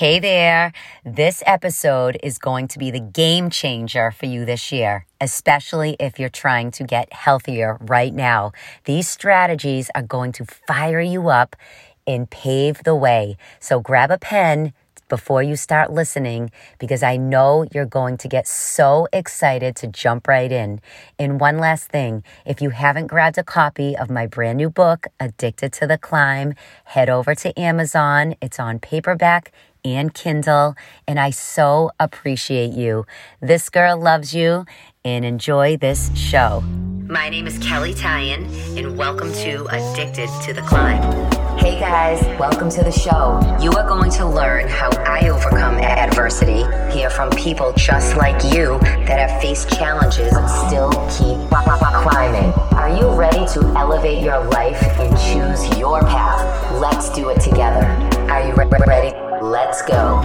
Hey there. This episode is going to be the game changer for you this year, especially if you're trying to get healthier right now. These strategies are going to fire you up and pave the way. So grab a pen, before you start listening because I know you're going to get so excited to jump right in. And one last thing if you haven't grabbed a copy of my brand new book, Addicted to the Climb, head over to Amazon. It's on paperback and Kindle, and I so appreciate you. This girl loves you, and enjoy this show. My name is Kelley Tyan, and welcome to Addicted to the Climb. Hey guys, welcome to the show. You are going to learn how I overcome adversity, hear from people just like you that have faced challenges and still keep climbing. Are you ready to elevate your life and choose your path? Let's do it together. Are you re- ready? Let's go.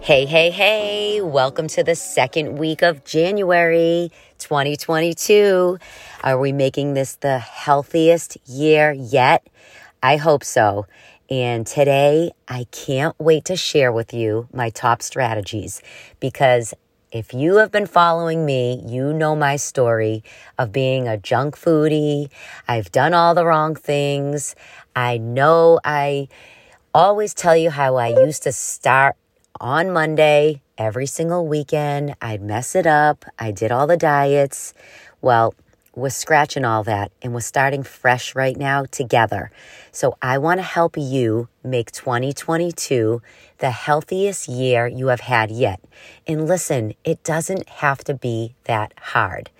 Hey, hey, hey, welcome to the second week of January 2022. Are we making this the healthiest year yet? I hope so. And today, I can't wait to share with you my top strategies because if you have been following me, you know my story of being a junk foodie. I've done all the wrong things. I know I always tell you how I used to start on Monday, every single weekend. I'd mess it up. I did all the diets. Well, we're scratching all that and we're starting fresh right now together. So I want to help you make 2022 the healthiest year you have had yet. And listen, it doesn't have to be that hard.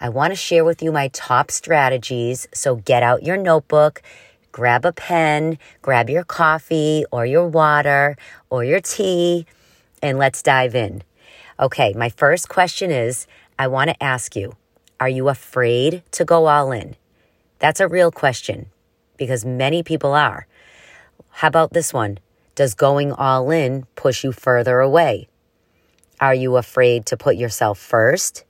I want to share with you my top strategies. So get out your notebook, grab a pen, grab your coffee or your water or your tea, and let's dive in. Okay, my first question is I want to ask you Are you afraid to go all in? That's a real question because many people are. How about this one? Does going all in push you further away? Are you afraid to put yourself first?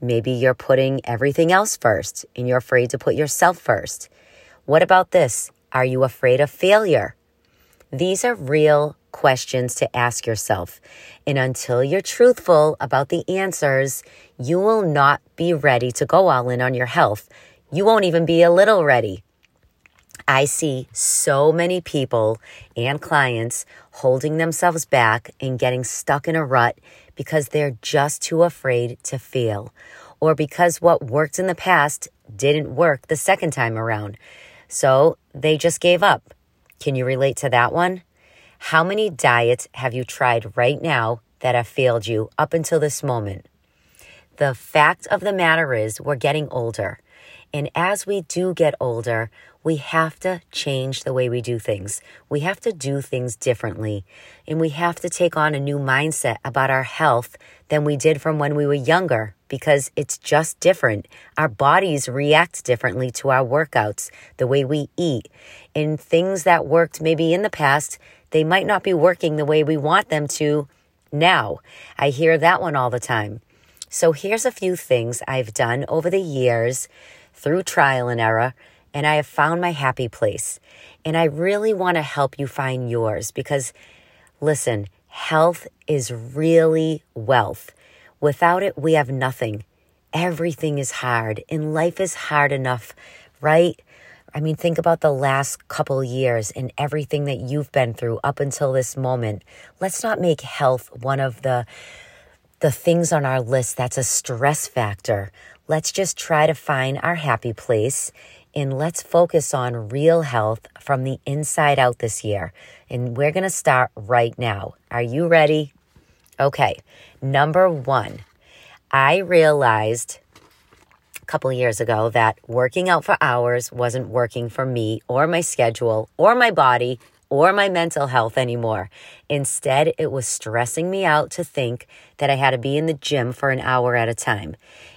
Maybe you're putting everything else first and you're afraid to put yourself first. What about this? Are you afraid of failure? These are real questions to ask yourself. And until you're truthful about the answers, you will not be ready to go all in on your health. You won't even be a little ready. I see so many people and clients holding themselves back and getting stuck in a rut because they're just too afraid to fail or because what worked in the past didn't work the second time around. So they just gave up. Can you relate to that one? How many diets have you tried right now that have failed you up until this moment? The fact of the matter is, we're getting older. And as we do get older, we have to change the way we do things. We have to do things differently. And we have to take on a new mindset about our health than we did from when we were younger because it's just different. Our bodies react differently to our workouts, the way we eat, and things that worked maybe in the past they might not be working the way we want them to now. I hear that one all the time. So here's a few things I've done over the years through trial and error, and I have found my happy place. And I really want to help you find yours because, listen, health is really wealth. Without it, we have nothing. Everything is hard, and life is hard enough, right? I mean, think about the last couple years and everything that you've been through up until this moment. Let's not make health one of the the things on our list that's a stress factor. Let's just try to find our happy place and let's focus on real health from the inside out this year. And we're going to start right now. Are you ready? Okay. Number 1. I realized a couple years ago that working out for hours wasn't working for me or my schedule or my body or my mental health anymore. Instead, it was stressing me out to think that I had to be in the gym for an hour at a time.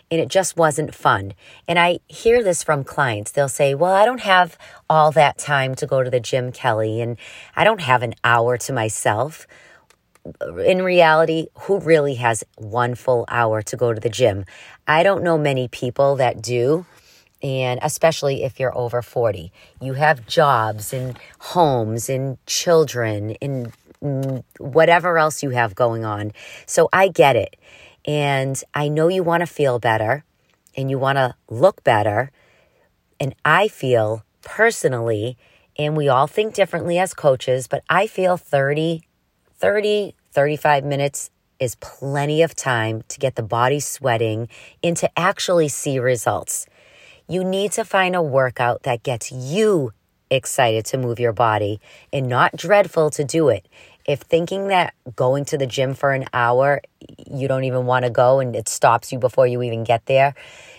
And it just wasn't fun. And I hear this from clients. They'll say, Well, I don't have all that time to go to the gym, Kelley, and I don't have an hour to myself in reality, who really has one full hour to go to the gym? I don't know many people that do. and especially if you're over 40. You have jobs and homes and children and mm, whatever else you have going on. So I get it. And I know you want to feel better and you want to look better. And I feel personally, and we all think differently as coaches, but I feel 30, 30, 35 minutes is plenty of time to get the body sweating and to actually see results. You need to find a workout that gets you excited to move your body and not dreadful to do it. If thinking that going to the gym for an hour, you don't even want to go and it stops you before you even get there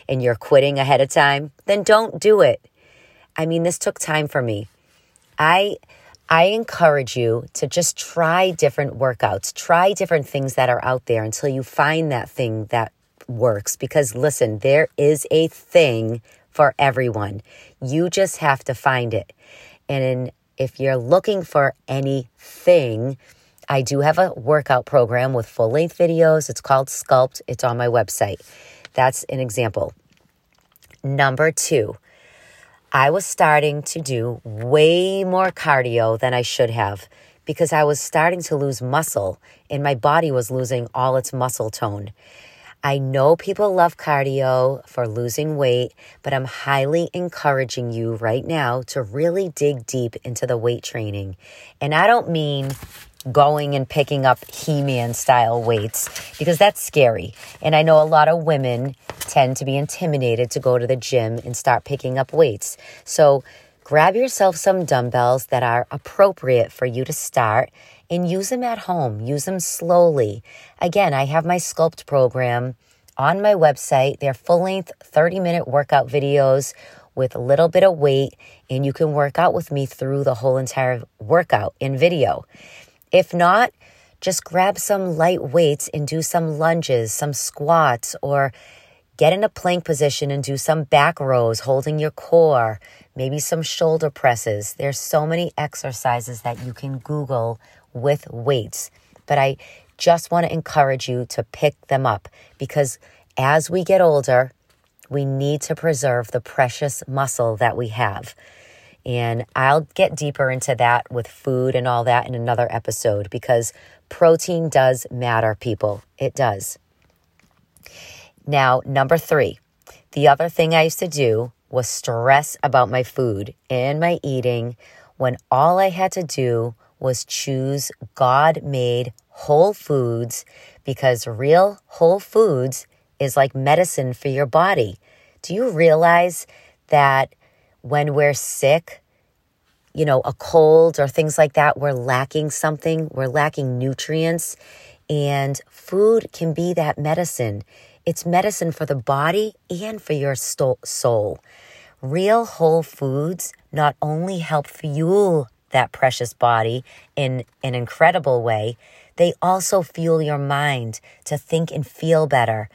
and you're quitting ahead of time, then don't do it. I mean, this took time for me. I I encourage you to just try different workouts, try different things that are out there until you find that thing that works because listen, there is a thing for everyone. You just have to find it. And if you're looking for anything, I do have a workout program with full length videos. It's called Sculpt, it's on my website. That's an example. Number two, I was starting to do way more cardio than I should have because I was starting to lose muscle and my body was losing all its muscle tone. I know people love cardio for losing weight, but I'm highly encouraging you right now to really dig deep into the weight training. And I don't mean going and picking up He Man style weights because that's scary. And I know a lot of women tend to be intimidated to go to the gym and start picking up weights. So grab yourself some dumbbells that are appropriate for you to start and use them at home. Use them slowly. Again, I have my Sculpt program on my website. They're full length 30 minute workout videos with a little bit of weight, and you can work out with me through the whole entire workout in video. If not, just grab some light weights and do some lunges, some squats, or get in a plank position and do some back rows holding your core, maybe some shoulder presses. There's so many exercises that you can Google with weights. But I just want to encourage you to pick them up because as we get older, we need to preserve the precious muscle that we have. And I'll get deeper into that with food and all that in another episode because protein does matter, people. It does. Now, number three, the other thing I used to do was stress about my food and my eating when all I had to do was choose God made whole foods because real whole foods is like medicine for your body. Do you realize that when we're sick, you know, a cold or things like that, we're lacking something, we're lacking nutrients, and food can be that medicine. It's medicine for the body and for your soul. Real whole foods not only help fuel that precious body in an incredible way, they also fuel your mind to think and feel better.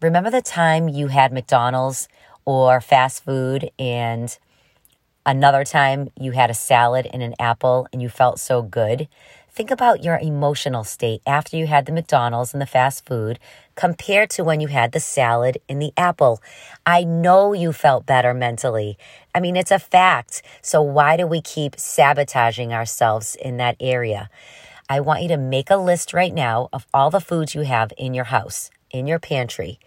Remember the time you had McDonald's or fast food and another time you had a salad and an apple and you felt so good? Think about your emotional state after you had the McDonald's and the fast food compared to when you had the salad and the apple. I know you felt better mentally. I mean, it's a fact. So why do we keep sabotaging ourselves in that area? I want you to make a list right now of all the foods you have in your house, in your pantry.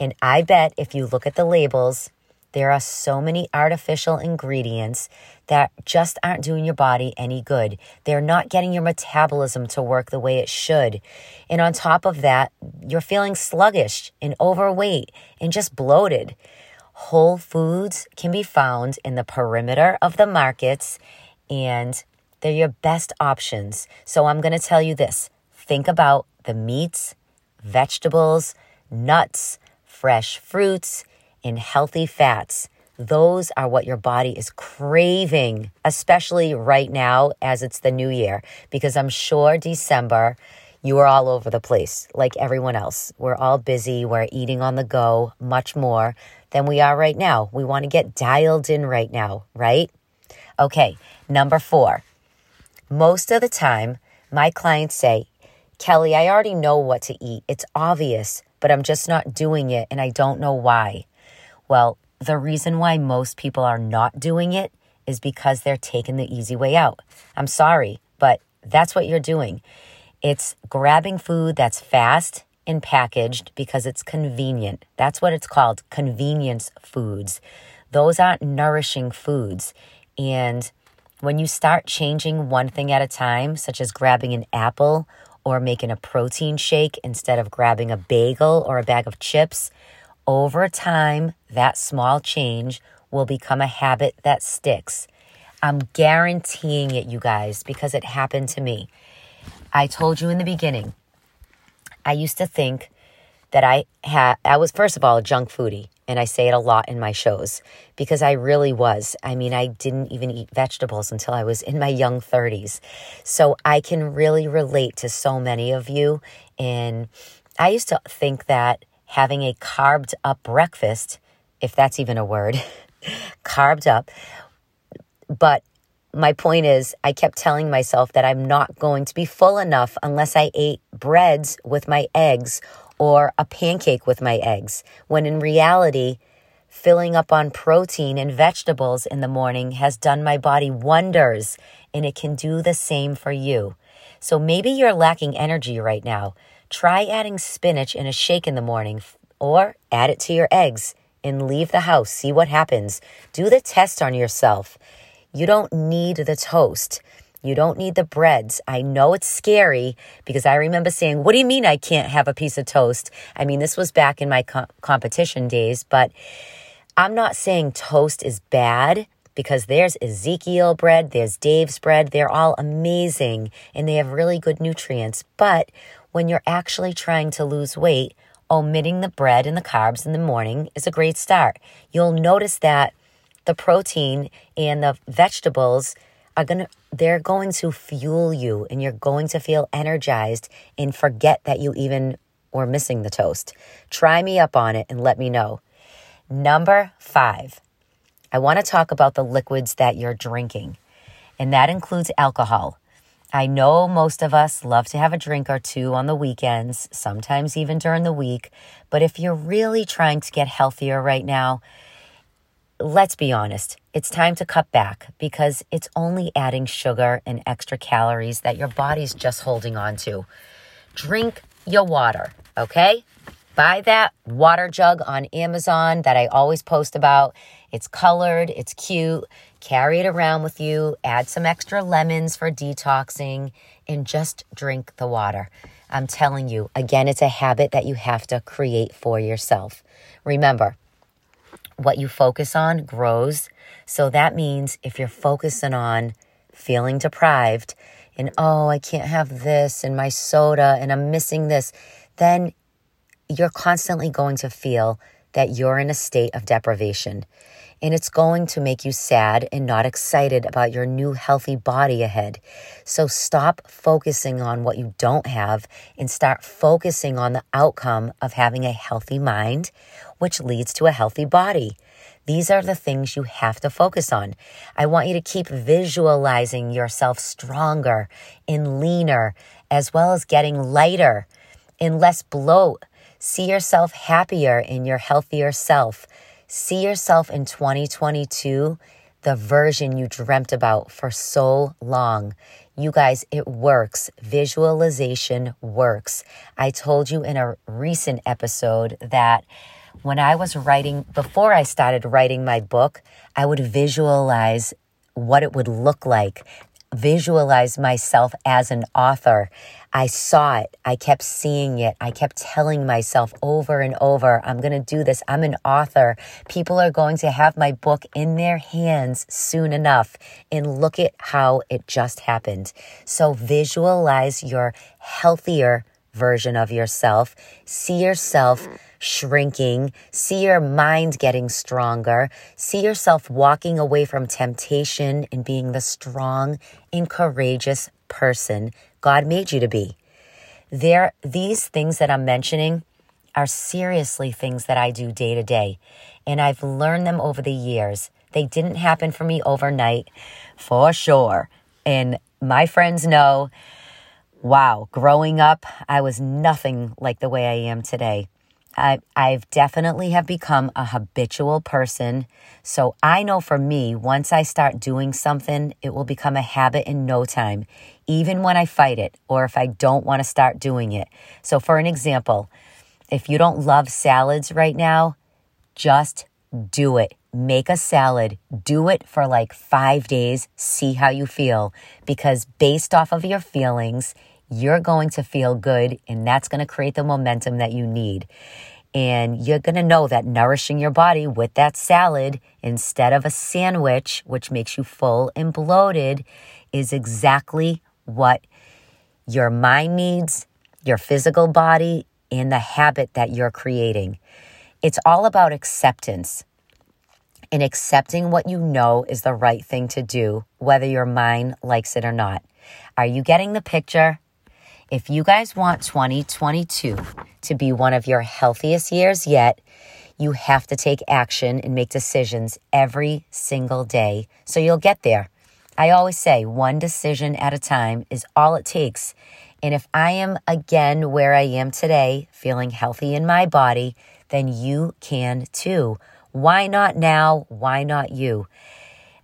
And I bet if you look at the labels, there are so many artificial ingredients that just aren't doing your body any good. They're not getting your metabolism to work the way it should. And on top of that, you're feeling sluggish and overweight and just bloated. Whole foods can be found in the perimeter of the markets and they're your best options. So I'm going to tell you this think about the meats, vegetables, nuts, fresh fruits, in healthy fats. Those are what your body is craving, especially right now as it's the new year, because I'm sure December you are all over the place like everyone else. We're all busy, we're eating on the go much more than we are right now. We want to get dialed in right now, right? Okay, number four. Most of the time, my clients say, Kelley, I already know what to eat. It's obvious, but I'm just not doing it and I don't know why. Well, the reason why most people are not doing it is because they're taking the easy way out. I'm sorry, but that's what you're doing. It's grabbing food that's fast and packaged because it's convenient. That's what it's called convenience foods. Those aren't nourishing foods. And when you start changing one thing at a time, such as grabbing an apple or making a protein shake instead of grabbing a bagel or a bag of chips, over time, that small change will become a habit that sticks. I'm guaranteeing it, you guys, because it happened to me. I told you in the beginning, I used to think that I had, I was, first of all, a junk foodie. And I say it a lot in my shows because I really was. I mean, I didn't even eat vegetables until I was in my young 30s. So I can really relate to so many of you. And I used to think that having a carved up breakfast, if that's even a word, carved up. but my point is, I kept telling myself that I'm not going to be full enough unless I ate breads with my eggs or a pancake with my eggs, when in reality, filling up on protein and vegetables in the morning has done my body wonders, and it can do the same for you. So maybe you're lacking energy right now. Try adding spinach in a shake in the morning or add it to your eggs and leave the house. See what happens. Do the test on yourself. You don't need the toast. You don't need the breads. I know it's scary because I remember saying, What do you mean I can't have a piece of toast? I mean, this was back in my co- competition days, but I'm not saying toast is bad because there's Ezekiel bread, there's Dave's bread. They're all amazing and they have really good nutrients. But when you're actually trying to lose weight, omitting the bread and the carbs in the morning is a great start. You'll notice that the protein and the vegetables are going to they're going to fuel you and you're going to feel energized and forget that you even were missing the toast. Try me up on it and let me know. Number 5. I want to talk about the liquids that you're drinking. And that includes alcohol. I know most of us love to have a drink or two on the weekends, sometimes even during the week. But if you're really trying to get healthier right now, let's be honest, it's time to cut back because it's only adding sugar and extra calories that your body's just holding on to. Drink your water, okay? Buy that water jug on Amazon that I always post about. It's colored, it's cute. Carry it around with you, add some extra lemons for detoxing, and just drink the water. I'm telling you, again, it's a habit that you have to create for yourself. Remember, what you focus on grows. So that means if you're focusing on feeling deprived and, oh, I can't have this and my soda and I'm missing this, then you're constantly going to feel that you're in a state of deprivation. And it's going to make you sad and not excited about your new healthy body ahead. So stop focusing on what you don't have and start focusing on the outcome of having a healthy mind which leads to a healthy body. These are the things you have to focus on. I want you to keep visualizing yourself stronger and leaner, as well as getting lighter and less bloat. See yourself happier in your healthier self. See yourself in 2022, the version you dreamt about for so long. You guys, it works. Visualization works. I told you in a recent episode that when I was writing, before I started writing my book, I would visualize what it would look like, visualize myself as an author. I saw it. I kept seeing it. I kept telling myself over and over, I'm going to do this. I'm an author. People are going to have my book in their hands soon enough. And look at how it just happened. So visualize your healthier version of yourself. See yourself mm. shrinking, see your mind getting stronger, see yourself walking away from temptation and being the strong and courageous person God made you to be. There, these things that I'm mentioning are seriously things that I do day to day, and I've learned them over the years. They didn't happen for me overnight, for sure. And my friends know, wow, growing up, I was nothing like the way I am today. I, I've definitely have become a habitual person. So I know for me, once I start doing something, it will become a habit in no time, even when I fight it or if I don't want to start doing it. So, for an example, if you don't love salads right now, just do it. Make a salad. Do it for like five days. See how you feel. Because based off of your feelings, you're going to feel good and that's going to create the momentum that you need. And you're going to know that nourishing your body with that salad instead of a sandwich, which makes you full and bloated, is exactly what your mind needs, your physical body, and the habit that you're creating. It's all about acceptance and accepting what you know is the right thing to do, whether your mind likes it or not. Are you getting the picture? If you guys want 2022 to be one of your healthiest years yet, you have to take action and make decisions every single day so you'll get there. I always say one decision at a time is all it takes. And if I am again where I am today, feeling healthy in my body, then you can too. Why not now? Why not you?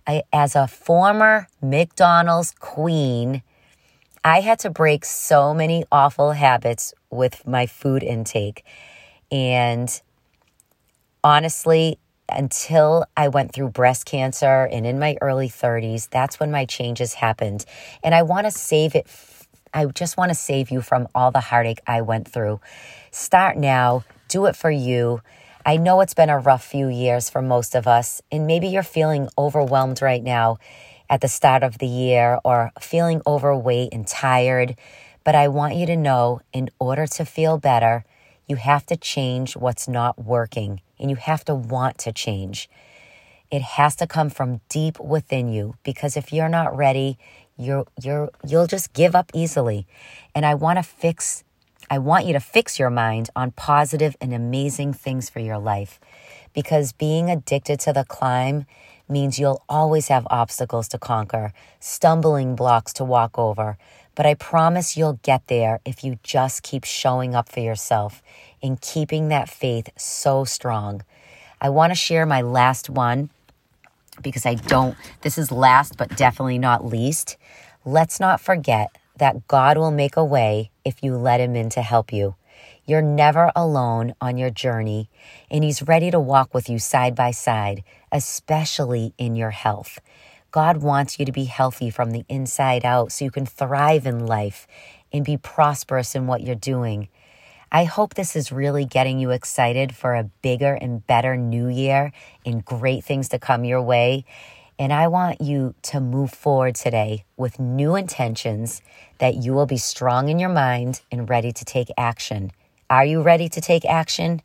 I, as a former McDonald's queen, I had to break so many awful habits with my food intake. And honestly, until I went through breast cancer and in my early 30s, that's when my changes happened. And I want to save it. I just want to save you from all the heartache I went through. Start now, do it for you. I know it's been a rough few years for most of us, and maybe you're feeling overwhelmed right now at the start of the year or feeling overweight and tired. But I want you to know in order to feel better, you have to change what's not working and you have to want to change. It has to come from deep within you because if you're not ready, you're you're you'll just give up easily. And I want to fix I want you to fix your mind on positive and amazing things for your life because being addicted to the climb means you'll always have obstacles to conquer, stumbling blocks to walk over. But I promise you'll get there if you just keep showing up for yourself and keeping that faith so strong. I want to share my last one because I don't, this is last but definitely not least. Let's not forget that God will make a way if you let Him in to help you. You're never alone on your journey, and He's ready to walk with you side by side, especially in your health. God wants you to be healthy from the inside out so you can thrive in life and be prosperous in what you're doing. I hope this is really getting you excited for a bigger and better new year and great things to come your way. And I want you to move forward today with new intentions that you will be strong in your mind and ready to take action. Are you ready to take action?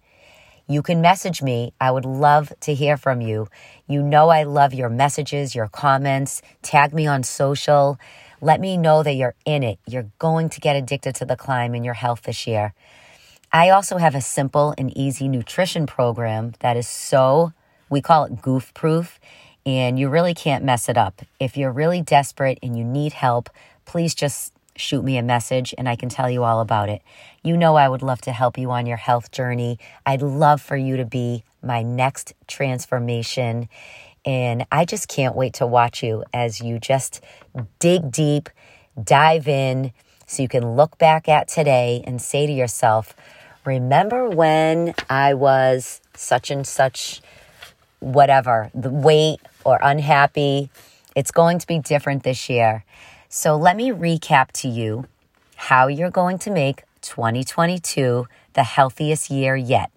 You can message me. I would love to hear from you. You know, I love your messages, your comments. Tag me on social. Let me know that you're in it. You're going to get addicted to the climb in your health this year. I also have a simple and easy nutrition program that is so, we call it goof proof, and you really can't mess it up. If you're really desperate and you need help, please just shoot me a message and I can tell you all about it. You know, I would love to help you on your health journey. I'd love for you to be my next transformation. And I just can't wait to watch you as you just dig deep, dive in, so you can look back at today and say to yourself, Remember when I was such and such, whatever, the weight or unhappy? It's going to be different this year. So let me recap to you how you're going to make 2022 the healthiest year yet.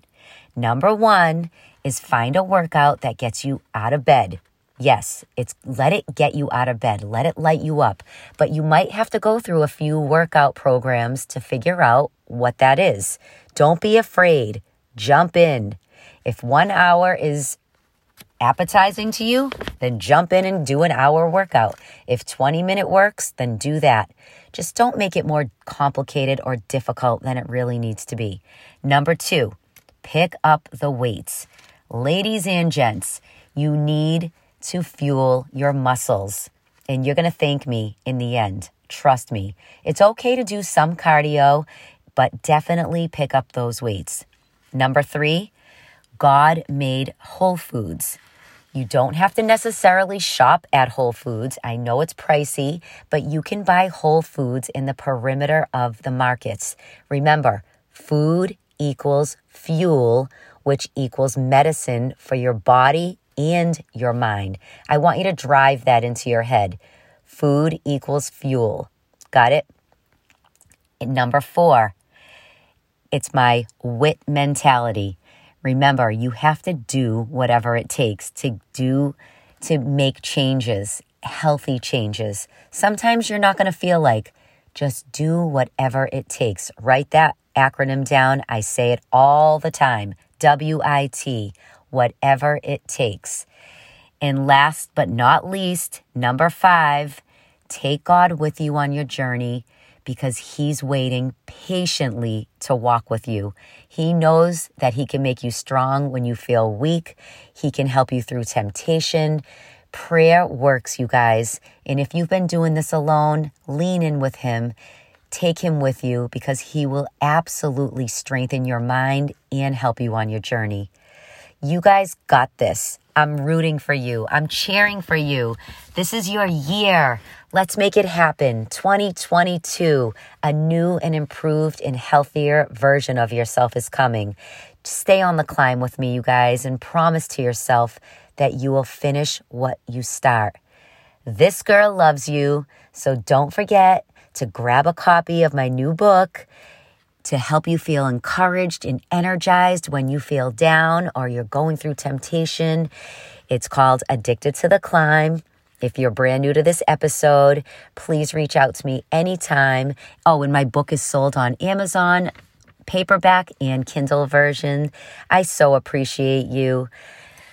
Number one is find a workout that gets you out of bed. Yes, it's let it get you out of bed, let it light you up. But you might have to go through a few workout programs to figure out what that is. Don't be afraid, jump in. If one hour is appetizing to you, then jump in and do an hour workout. If 20 minute works, then do that. Just don't make it more complicated or difficult than it really needs to be. Number two, pick up the weights. Ladies and gents, you need to fuel your muscles. And you're going to thank me in the end. Trust me. It's okay to do some cardio, but definitely pick up those weights. Number three, God made Whole Foods. You don't have to necessarily shop at Whole Foods. I know it's pricey, but you can buy Whole Foods in the perimeter of the markets. Remember, food equals fuel, which equals medicine for your body and your mind. I want you to drive that into your head. Food equals fuel. Got it? And number four, it's my WIT mentality. Remember, you have to do whatever it takes to do, to make changes, healthy changes. Sometimes you're not going to feel like, just do whatever it takes. Write that acronym down. I say it all the time W I T, whatever it takes. And last but not least, number five, take God with you on your journey because He's waiting patiently to walk with you. He knows that He can make you strong when you feel weak, He can help you through temptation. Prayer works, you guys. And if you've been doing this alone, lean in with Him. Take Him with you because He will absolutely strengthen your mind and help you on your journey. You guys got this. I'm rooting for you. I'm cheering for you. This is your year. Let's make it happen. 2022, a new and improved and healthier version of yourself is coming. Stay on the climb with me, you guys, and promise to yourself that you will finish what you start. This girl loves you, so don't forget to grab a copy of my new book to help you feel encouraged and energized when you feel down or you're going through temptation. It's called Addicted to the Climb. If you're brand new to this episode, please reach out to me anytime. Oh, and my book is sold on Amazon, paperback and Kindle version. I so appreciate you.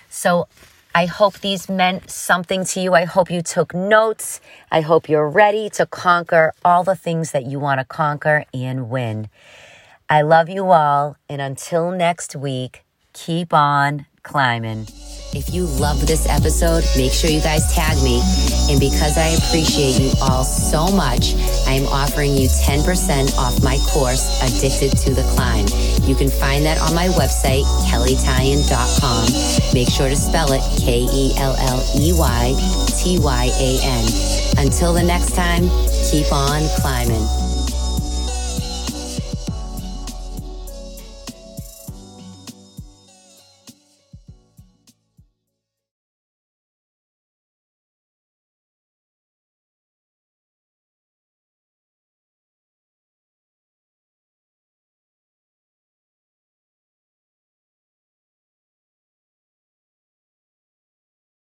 So, I hope these meant something to you. I hope you took notes. I hope you're ready to conquer all the things that you want to conquer and win. I love you all. And until next week, keep on climbing. If you loved this episode, make sure you guys tag me. And because I appreciate you all so much, I am offering you 10% off my course, Addicted to the Climb. You can find that on my website, kelleytyan.com. Make sure to spell it K E L L E Y T Y A N. Until the next time, keep on climbing.